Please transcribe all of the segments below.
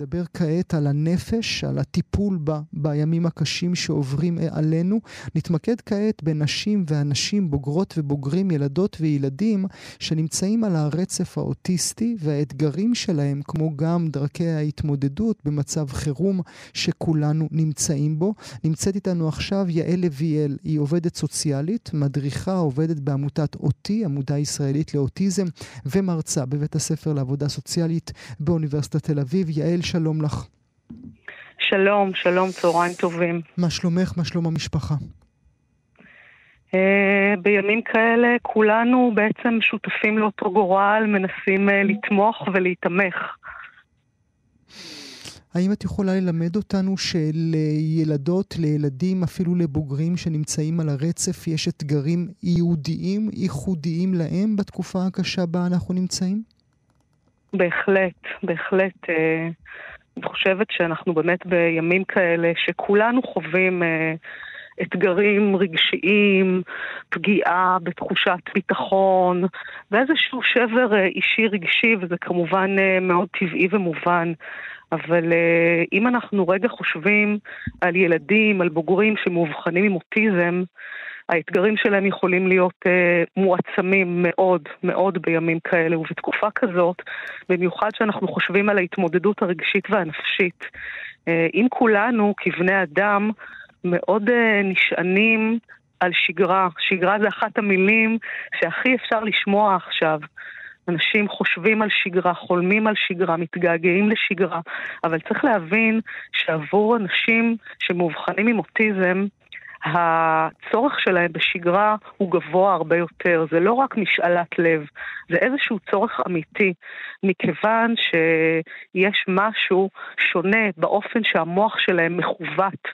נדבר כעת על הנפש, על הטיפול בה בימים הקשים שעוברים עלינו. נתמקד כעת בנשים ואנשים, בוגרות ובוגרים, ילדות וילדים, שנמצאים על הרצף האוטיסטי והאתגרים שלהם, כמו גם דרכי ההתמודדות במצב חירום שכולנו נמצאים בו. נמצאת איתנו עכשיו יעל לויאל, היא עובדת סוציאלית, מדריכה, עובדת בעמותת אותי, עמותה ישראלית לאוטיזם, ומרצה בבית הספר לעבודה סוציאלית באוניברסיטת תל אביב. יעל, שלום לך. שלום, שלום, צהריים טובים. מה שלומך? מה שלום המשפחה? Uh, בימים כאלה כולנו בעצם שותפים לאותו גורל, מנסים uh, לתמוך ולהיתמך. האם את יכולה ללמד אותנו שלילדות, לילדים, אפילו לבוגרים שנמצאים על הרצף, יש אתגרים ייעודיים, ייחודיים להם בתקופה הקשה בה אנחנו נמצאים? בהחלט, בהחלט. Uh, אני חושבת שאנחנו באמת בימים כאלה שכולנו חווים אה, אתגרים רגשיים, פגיעה בתחושת ביטחון, ואיזשהו שבר אה, אישי רגשי, וזה כמובן אה, מאוד טבעי ומובן. אבל אה, אם אנחנו רגע חושבים על ילדים, על בוגרים שמאובחנים עם אוטיזם, האתגרים שלהם יכולים להיות אה, מועצמים מאוד מאוד בימים כאלה, ובתקופה כזאת, במיוחד שאנחנו חושבים על ההתמודדות הרגשית והנפשית. אה, אם כולנו, כבני אדם, מאוד אה, נשענים על שגרה, שגרה זה אחת המילים שהכי אפשר לשמוע עכשיו. אנשים חושבים על שגרה, חולמים על שגרה, מתגעגעים לשגרה, אבל צריך להבין שעבור אנשים שמאובחנים עם אוטיזם, הצורך שלהם בשגרה הוא גבוה הרבה יותר. זה לא רק משאלת לב, זה איזשהו צורך אמיתי, מכיוון שיש משהו שונה באופן שהמוח שלהם מכוות,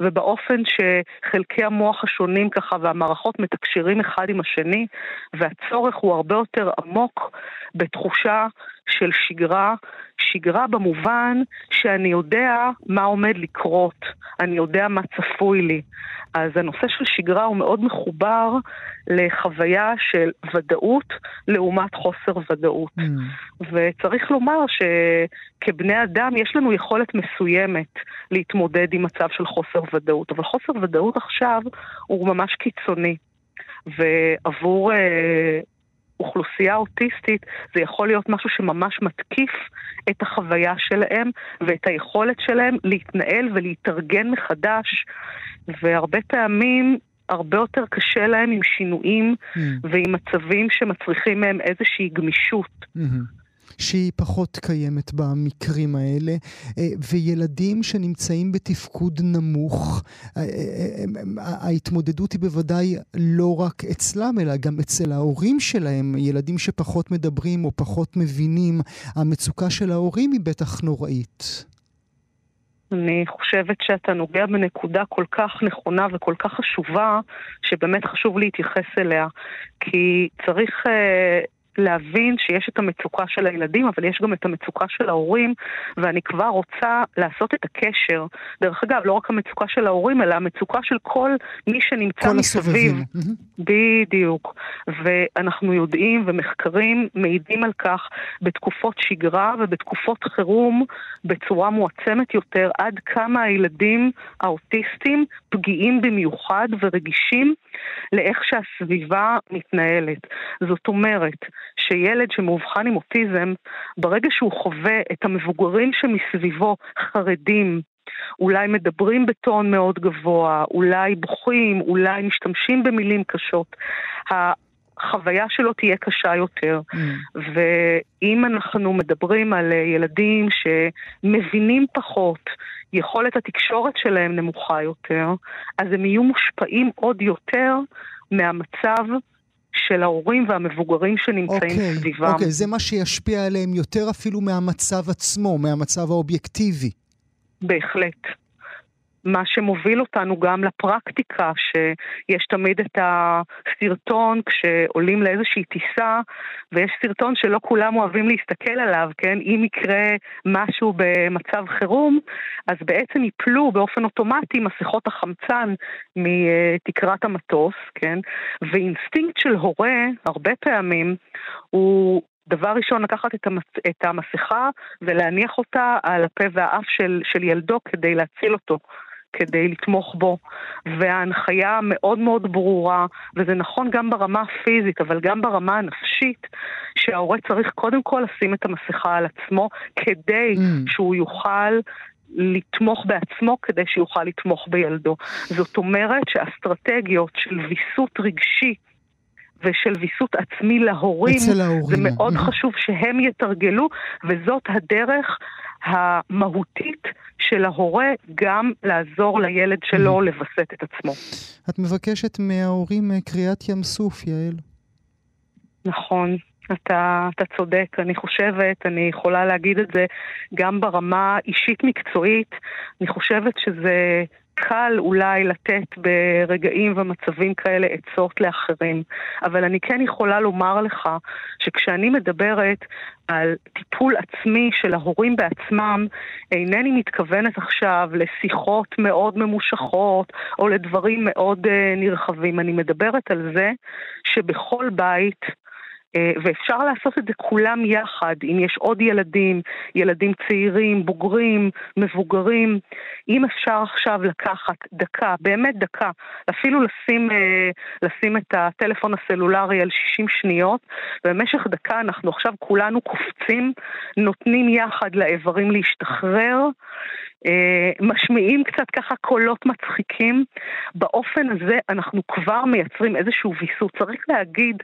ובאופן שחלקי המוח השונים ככה והמערכות מתקשרים אחד עם השני, והצורך הוא הרבה יותר עמוק בתחושה של שגרה, שגרה במובן שאני יודע מה עומד לקרות, אני יודע מה צפוי לי. אז הנושא של שגרה הוא מאוד מחובר לחוויה של ודאות לעומת חוסר ודאות. Mm. וצריך לומר שכבני אדם יש לנו יכולת מסוימת להתמודד עם מצב של חוסר ודאות, אבל חוסר ודאות עכשיו הוא ממש קיצוני. ועבור אה, אוכלוסייה אוטיסטית זה יכול להיות משהו שממש מתקיף את החוויה שלהם ואת היכולת שלהם להתנהל ולהתארגן מחדש, והרבה פעמים הרבה יותר קשה להם עם שינויים mm. ועם מצבים שמצריכים מהם איזושהי גמישות. Mm-hmm. שהיא פחות קיימת במקרים האלה, אה, וילדים שנמצאים בתפקוד נמוך, אה, אה, ההתמודדות היא בוודאי לא רק אצלם, אלא גם אצל ההורים שלהם, ילדים שפחות מדברים או פחות מבינים, המצוקה של ההורים היא בטח נוראית. אני חושבת שאתה נוגע בנקודה כל כך נכונה וכל כך חשובה, שבאמת חשוב להתייחס אליה. כי צריך להבין שיש את המצוקה של הילדים, אבל יש גם את המצוקה של ההורים, ואני כבר רוצה לעשות את הקשר. דרך אגב, לא רק המצוקה של ההורים, אלא המצוקה של כל מי שנמצא כל מסביב. הסובבים. בדיוק. ואנחנו יודעים, ומחקרים מעידים על כך בתקופות שגרה ובתקופות חירום בצורה מועצמת יותר, עד כמה הילדים האוטיסטים פגיעים במיוחד ורגישים לאיך שהסביבה מתנהלת. זאת אומרת, שילד שמאובחן עם אוטיזם, ברגע שהוא חווה את המבוגרים שמסביבו חרדים, אולי מדברים בטון מאוד גבוה, אולי בוכים, אולי משתמשים במילים קשות, החוויה שלו תהיה קשה יותר. Mm. ואם אנחנו מדברים על ילדים שמבינים פחות, יכולת התקשורת שלהם נמוכה יותר, אז הם יהיו מושפעים עוד יותר מהמצב של ההורים והמבוגרים שנמצאים okay, אוקיי, סביבם. אוקיי, okay, זה מה שישפיע עליהם יותר אפילו מהמצב עצמו, מהמצב האובייקטיבי. בהחלט. מה שמוביל אותנו גם לפרקטיקה, שיש תמיד את הסרטון כשעולים לאיזושהי טיסה, ויש סרטון שלא כולם אוהבים להסתכל עליו, כן? אם יקרה משהו במצב חירום, אז בעצם ייפלו באופן אוטומטי מסכות החמצן מתקרת המטוס, כן? ואינסטינקט של הורה, הרבה פעמים, הוא דבר ראשון, לקחת את, המס, את המסכה ולהניח אותה על הפה והאף של, של ילדו כדי להציל אותו. כדי לתמוך בו, וההנחיה מאוד מאוד ברורה, וזה נכון גם ברמה הפיזית, אבל גם ברמה הנפשית, שההורה צריך קודם כל לשים את המסכה על עצמו, כדי mm. שהוא יוכל לתמוך בעצמו כדי שיוכל לתמוך בילדו. זאת אומרת שאסטרטגיות של ויסות רגשי ושל ויסות עצמי להורים, זה מאוד mm-hmm. חשוב שהם יתרגלו, וזאת הדרך המהותית של ההורה גם לעזור לילד שלו mm-hmm. לווסת את עצמו. את מבקשת מההורים אה, קריאת ים סוף, יעל. נכון. אתה, אתה צודק, אני חושבת, אני יכולה להגיד את זה גם ברמה אישית מקצועית, אני חושבת שזה קל אולי לתת ברגעים ומצבים כאלה עצות לאחרים, אבל אני כן יכולה לומר לך שכשאני מדברת על טיפול עצמי של ההורים בעצמם, אינני מתכוונת עכשיו לשיחות מאוד ממושכות או לדברים מאוד uh, נרחבים. אני מדברת על זה שבכל בית ואפשר לעשות את זה כולם יחד, אם יש עוד ילדים, ילדים צעירים, בוגרים, מבוגרים. אם אפשר עכשיו לקחת דקה, באמת דקה, אפילו לשים, אה, לשים את הטלפון הסלולרי על 60 שניות, ובמשך דקה אנחנו עכשיו כולנו קופצים, נותנים יחד לאיברים להשתחרר. אה, משמיעים קצת ככה קולות מצחיקים. באופן הזה אנחנו כבר מייצרים איזשהו ויסות. צריך להגיד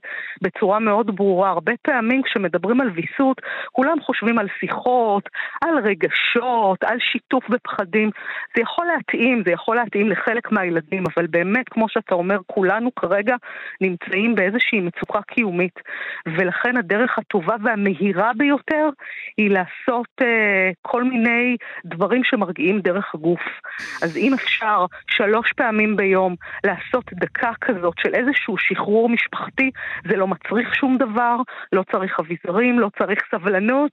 בצורה מאוד ברורה, הרבה פעמים כשמדברים על ויסות, כולם חושבים על שיחות, על רגשות, על שיתוף בפחדים. זה יכול להתאים, זה יכול להתאים לחלק מהילדים, אבל באמת, כמו שאתה אומר, כולנו כרגע נמצאים באיזושהי מצוקה קיומית, ולכן הדרך הטובה והמהירה ביותר היא לעשות uh, כל מיני דברים שמ... מרגיעים דרך הגוף. אז אם אפשר שלוש פעמים ביום לעשות דקה כזאת של איזשהו שחרור משפחתי, זה לא מצריך שום דבר, לא צריך אביזרים, לא צריך סבלנות.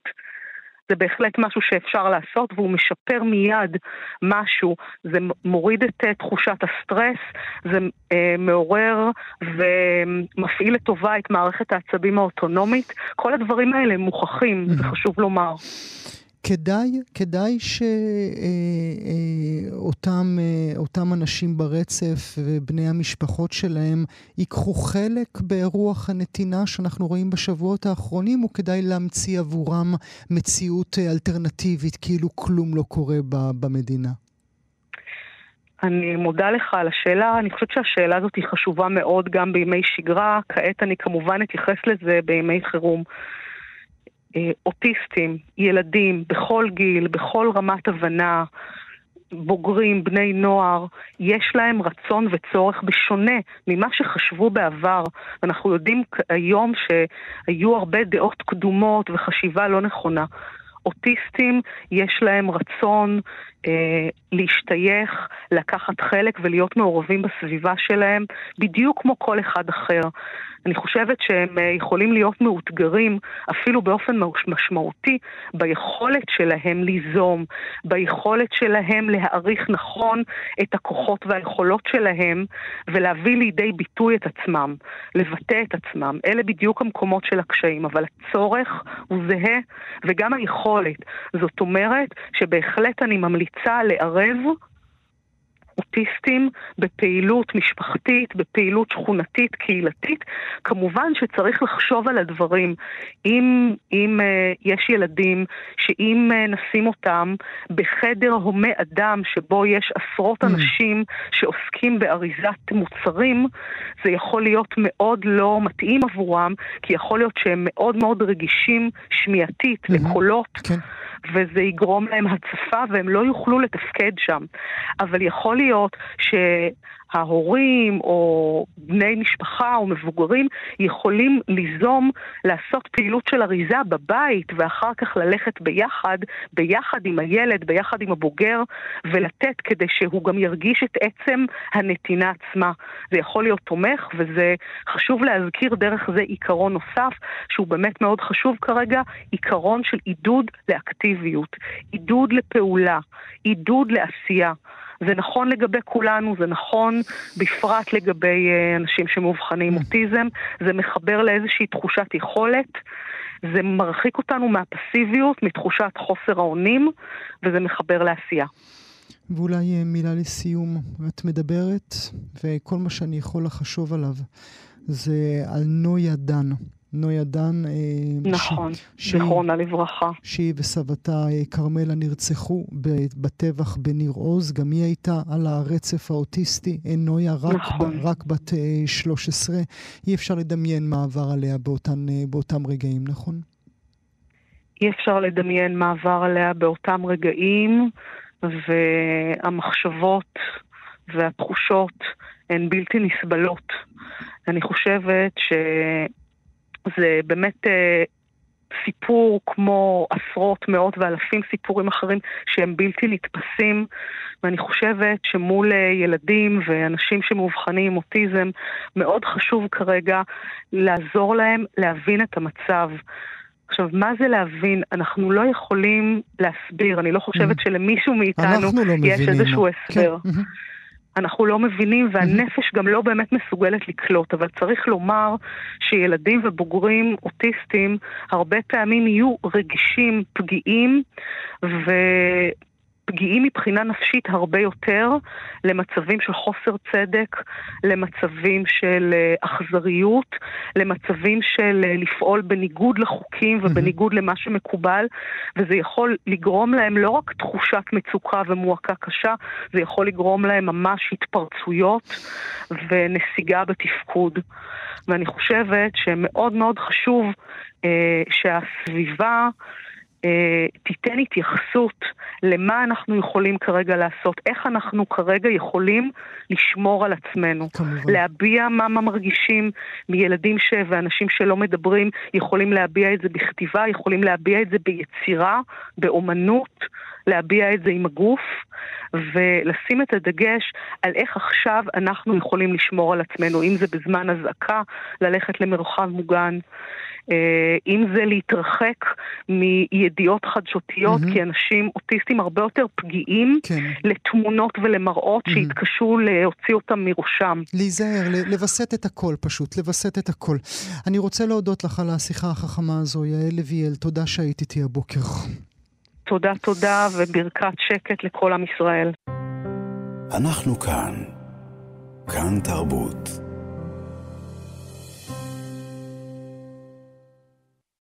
זה בהחלט משהו שאפשר לעשות והוא משפר מיד משהו. זה מוריד את תחושת הסטרס, זה uh, מעורר ומפעיל לטובה את מערכת העצבים האוטונומית. כל הדברים האלה מוכחים, זה חשוב לומר. כדאי, כדאי שאותם אה, אה, אנשים ברצף ובני המשפחות שלהם ייקחו חלק ברוח הנתינה שאנחנו רואים בשבועות האחרונים, או כדאי להמציא עבורם מציאות אה, אלטרנטיבית, כאילו כלום לא קורה במדינה? אני מודה לך על השאלה, אני חושבת שהשאלה הזאת היא חשובה מאוד גם בימי שגרה, כעת אני כמובן אתייחס לזה בימי חירום. אה, אוטיסטים, ילדים, בכל גיל, בכל רמת הבנה, בוגרים, בני נוער, יש להם רצון וצורך בשונה ממה שחשבו בעבר. אנחנו יודעים היום שהיו הרבה דעות קדומות וחשיבה לא נכונה. אוטיסטים יש להם רצון להשתייך, לקחת חלק ולהיות מעורבים בסביבה שלהם, בדיוק כמו כל אחד אחר. אני חושבת שהם אה, יכולים להיות מאותגרים אפילו באופן משמעותי ביכולת שלהם ליזום, ביכולת שלהם להעריך נכון את הכוחות והיכולות שלהם ולהביא לידי ביטוי את עצמם, לבטא את עצמם. אלה בדיוק המקומות של הקשיים, אבל הצורך הוא זהה וגם היכולת. זאת אומרת שבהחלט אני ממליצה לערב אוטיסטים בפעילות משפחתית, בפעילות שכונתית, קהילתית. כמובן שצריך לחשוב על הדברים. אם, אם uh, יש ילדים שאם uh, נשים אותם בחדר הומה אדם שבו יש עשרות mm. אנשים שעוסקים באריזת מוצרים, זה יכול להיות מאוד לא מתאים עבורם, כי יכול להיות שהם מאוד מאוד רגישים שמיעתית mm-hmm. לקולות. כן. וזה יגרום להם הצפה והם לא יוכלו לתפקד שם. אבל יכול להיות ש... ההורים או בני משפחה או מבוגרים יכולים ליזום לעשות פעילות של אריזה בבית ואחר כך ללכת ביחד, ביחד עם הילד, ביחד עם הבוגר ולתת כדי שהוא גם ירגיש את עצם הנתינה עצמה. זה יכול להיות תומך וזה חשוב להזכיר דרך זה עיקרון נוסף שהוא באמת מאוד חשוב כרגע, עיקרון של עידוד לאקטיביות, עידוד לפעולה, עידוד לעשייה. זה נכון לגבי כולנו, זה נכון בפרט לגבי אה, אנשים שמאובחנים אוטיזם, זה מחבר לאיזושהי תחושת יכולת, זה מרחיק אותנו מהפסיביות, מתחושת חוסר האונים, וזה מחבר לעשייה. ואולי אה, מילה לסיום, את מדברת, וכל מה שאני יכול לחשוב עליו זה על נויה דן. נויה דן. אה, נכון, זיכרונה לברכה. שהיא וסבתה אה, כרמלה נרצחו בטבח בניר עוז, גם היא הייתה על הרצף האוטיסטי. אה, נויה רק, נכון. ב, רק בת 13. אי אפשר לדמיין מה עבר עליה באותן, באותם רגעים, נכון? אי אפשר לדמיין מה עבר עליה באותם רגעים, והמחשבות והתחושות הן בלתי נסבלות. אני חושבת ש... זה באמת אה, סיפור כמו עשרות, מאות ואלפים סיפורים אחרים שהם בלתי נתפסים, ואני חושבת שמול אה, ילדים ואנשים שמאובחנים עם אוטיזם, מאוד חשוב כרגע לעזור להם להבין את המצב. עכשיו, מה זה להבין? אנחנו לא יכולים להסביר, אני לא חושבת mm-hmm. שלמישהו מאיתנו לא יש איזשהו הסבר. כן. אנחנו לא מבינים והנפש גם לא באמת מסוגלת לקלוט, אבל צריך לומר שילדים ובוגרים אוטיסטים הרבה פעמים יהיו רגישים, פגיעים, ו... פגיעים מבחינה נפשית הרבה יותר למצבים של חוסר צדק, למצבים של אה, אכזריות, למצבים של אה, לפעול בניגוד לחוקים ובניגוד למה שמקובל, וזה יכול לגרום להם לא רק תחושת מצוקה ומועקה קשה, זה יכול לגרום להם ממש התפרצויות ונסיגה בתפקוד. ואני חושבת שמאוד מאוד חשוב אה, שהסביבה תיתן התייחסות למה אנחנו יכולים כרגע לעשות, איך אנחנו כרגע יכולים לשמור על עצמנו. כמובן. להביע מה מה מרגישים מילדים ש... ואנשים שלא מדברים, יכולים להביע את זה בכתיבה, יכולים להביע את זה ביצירה, באומנות, להביע את זה עם הגוף, ולשים את הדגש על איך עכשיו אנחנו יכולים לשמור על עצמנו, אם זה בזמן אזעקה, ללכת למרחב מוגן. אה, אם זה להתרחק מידיעות חדשותיות, mm-hmm. כי אנשים אוטיסטים הרבה יותר פגיעים כן. לתמונות ולמראות mm-hmm. שהתקשו להוציא אותם מראשם. להיזהר, לווסת את הכל פשוט, לווסת את הכל. אני רוצה להודות לך על השיחה החכמה הזו, יעל לביאל, תודה שהיית איתי הבוקר. תודה, תודה, וברכת שקט לכל עם ישראל. אנחנו כאן. כאן תרבות.